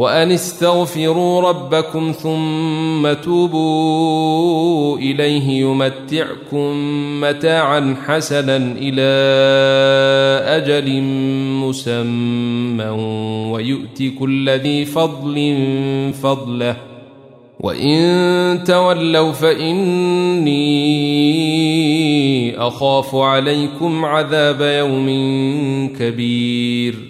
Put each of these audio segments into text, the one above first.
وأن استغفروا ربكم ثم توبوا إليه يمتعكم متاعا حسنا إلى أجل مسمى ويؤتي كل ذي فضل فضله وإن تولوا فإني أخاف عليكم عذاب يوم كبير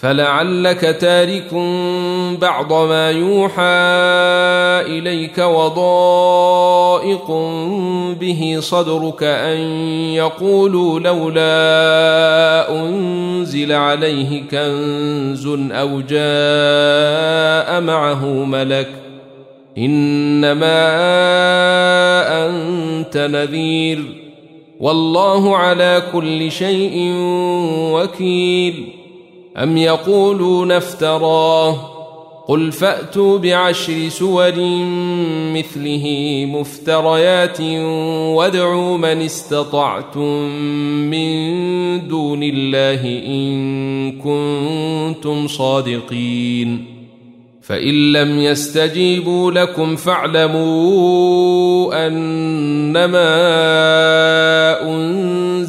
فلعلك تارك بعض ما يوحى إليك وضائق به صدرك أن يقولوا لولا أنزل عليه كنز أو جاء معه ملك إنما أنت نذير والله على كل شيء وكيل أم يقولون افتراه؟ قل فأتوا بعشر سور مثله مفتريات وادعوا من استطعتم من دون الله إن كنتم صادقين. فإن لم يستجيبوا لكم فاعلموا أنما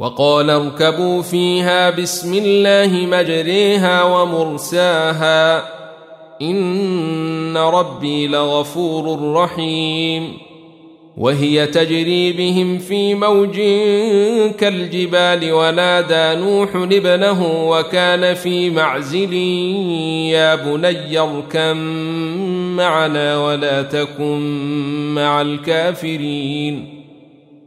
وقال اركبوا فيها بسم الله مجريها ومرساها إن ربي لغفور رحيم وهي تجري بهم في موج كالجبال ونادى نوح ابنه وكان في معزل يا بني اركم معنا ولا تكن مع الكافرين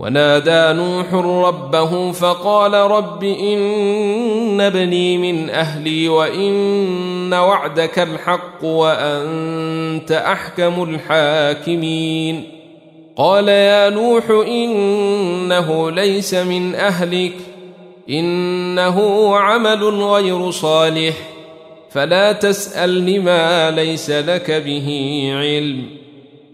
ونادى نوح ربه فقال رب إن ابني من أهلي وإن وعدك الحق وأنت أحكم الحاكمين. قال يا نوح إنه ليس من أهلك إنه عمل غير صالح فلا تسألني ما ليس لك به علم.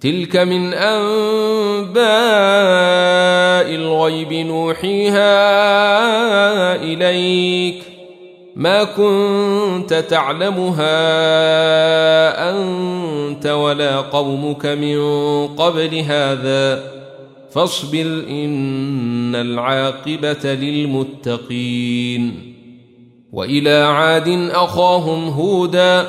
تلك من أنباء الغيب نوحيها إليك. ما كنت تعلمها أنت ولا قومك من قبل هذا. فاصبر إن العاقبة للمتقين. وإلى عاد أخاهم هودا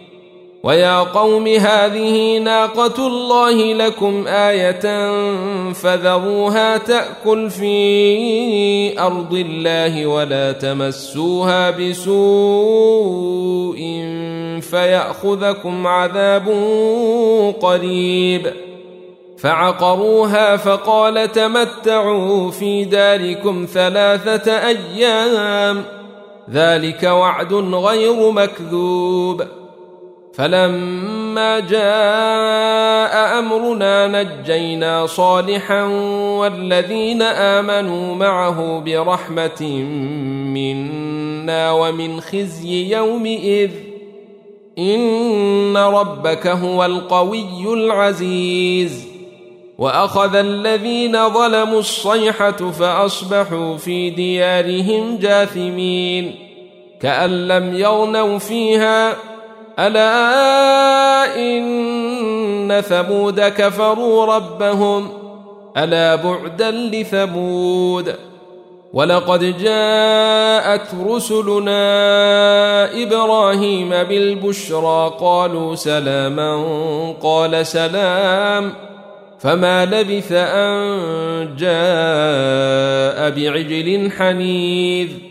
ويا قوم هذه ناقة الله لكم آية فذروها تأكل في أرض الله ولا تمسوها بسوء فيأخذكم عذاب قريب فعقروها فقال تمتعوا في داركم ثلاثة أيام ذلك وعد غير مكذوب فلما جاء أمرنا نجينا صالحا والذين آمنوا معه برحمة منا ومن خزي يومئذ إن ربك هو القوي العزيز وأخذ الذين ظلموا الصيحة فأصبحوا في ديارهم جاثمين كأن لم يغنوا فيها ألا إن ثمود كفروا ربهم ألا بعدا لثمود ولقد جاءت رسلنا إبراهيم بالبشرى قالوا سلاما قال سلام فما لبث أن جاء بعجل حنيذ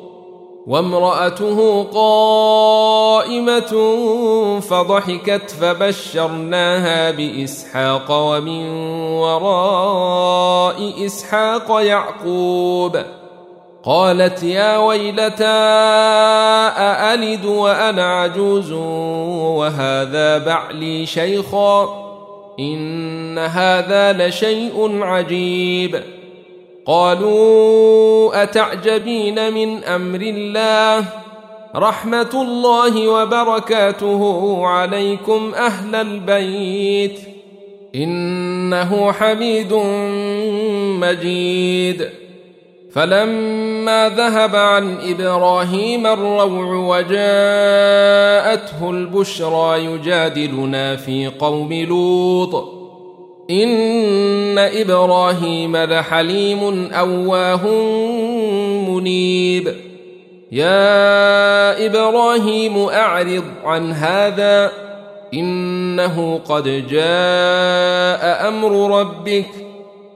وامرأته قائمة فضحكت فبشرناها بإسحاق ومن وراء إسحاق يعقوب. قالت يا ويلتى أألد وأنا عجوز وهذا بعلي شيخا إن هذا لشيء عجيب. قالوا أتعجبين من أمر الله؟ رحمة الله وبركاته عليكم أهل البيت. إنه حميد مجيد. فلما ذهب عن إبراهيم الروع وجاءته البشرى يجادلنا في قوم لوط. إن إبراهيم لحليم أواه منيب. يا إبراهيم أعرض عن هذا إنه قد جاء أمر ربك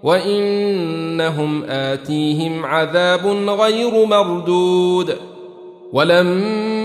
وإنهم آتيهم عذاب غير مردود. ولما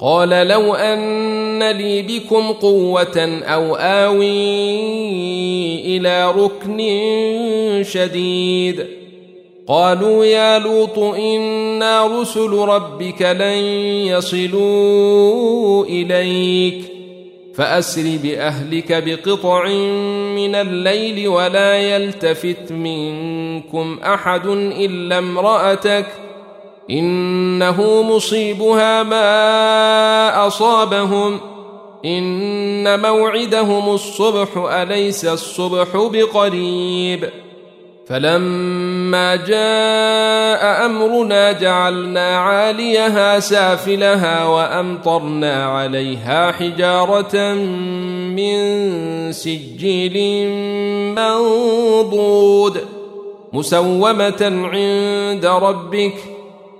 قال لو أن لي بكم قوة أو آوي إلى ركن شديد. قالوا يا لوط إنا رسل ربك لن يصلوا إليك. فأسر بأهلك بقطع من الليل ولا يلتفت منكم أحد إلا امرأتك إنه مصيبها ما أصابهم. إن موعدهم الصبح أليس الصبح بقريب؟ فلما جاء أمرنا جعلنا عاليها سافلها وأمطرنا عليها حجارة من سجيل منضود مسومة عند ربك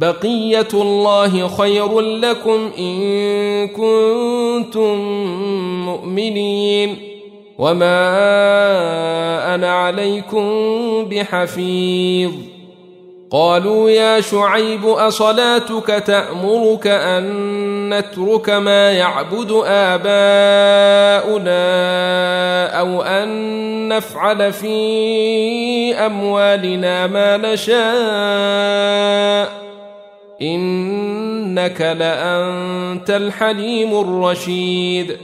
بقية الله خير لكم إن كنتم مؤمنين وما أنا عليكم بحفيظ. قالوا يا شعيب أصلاتك تأمرك أن نترك ما يعبد آباؤنا أو أن نفعل في أموالنا ما نشاء إنك لأنت الحليم الرشيد.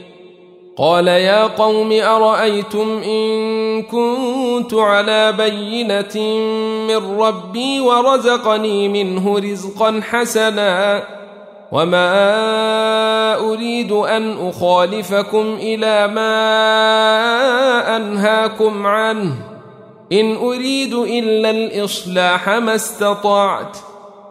قال يا قوم أرأيتم إن كنت على بينة من ربي ورزقني منه رزقا حسنا وما أريد أن أخالفكم إلى ما أنهاكم عنه. إن أريد إلا الإصلاح ما استطعت.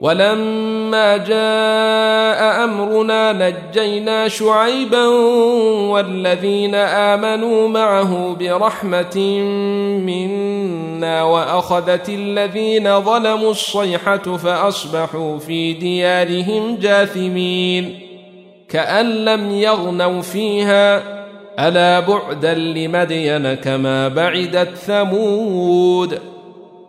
ولما جاء أمرنا نجينا شعيبا والذين آمنوا معه برحمة منا وأخذت الذين ظلموا الصيحة فأصبحوا في ديارهم جاثمين كأن لم يغنوا فيها ألا بعدا لمدين كما بعدت ثمود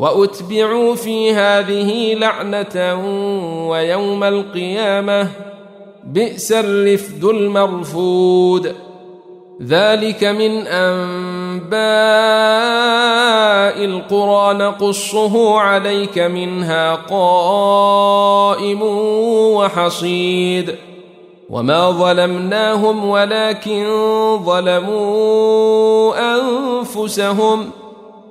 وأتبعوا في هذه لعنة ويوم القيامة بئس الرفد المرفود. ذلك من أنباء القرى نقصه عليك منها قائم وحصيد. وما ظلمناهم ولكن ظلموا أنفسهم.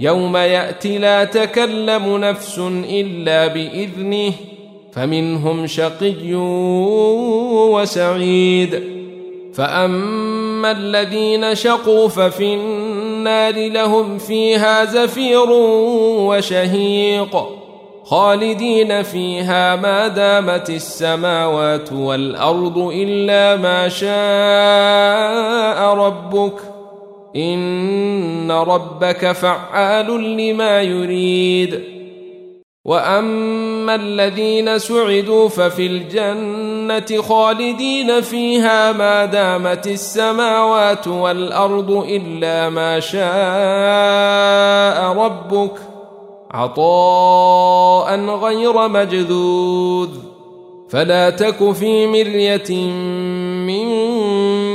يوم يأتي لا تكلم نفس إلا بإذنه فمنهم شقي وسعيد. فأما الذين شقوا ففي النار لهم فيها زفير وشهيق خالدين فيها ما دامت السماوات والأرض إلا ما شاء ربك. إن ربك فعال لما يريد. وأما الذين سعدوا ففي الجنة خالدين فيها ما دامت السماوات والأرض إلا ما شاء ربك عطاء غير مجذوذ. فلا تك في مرية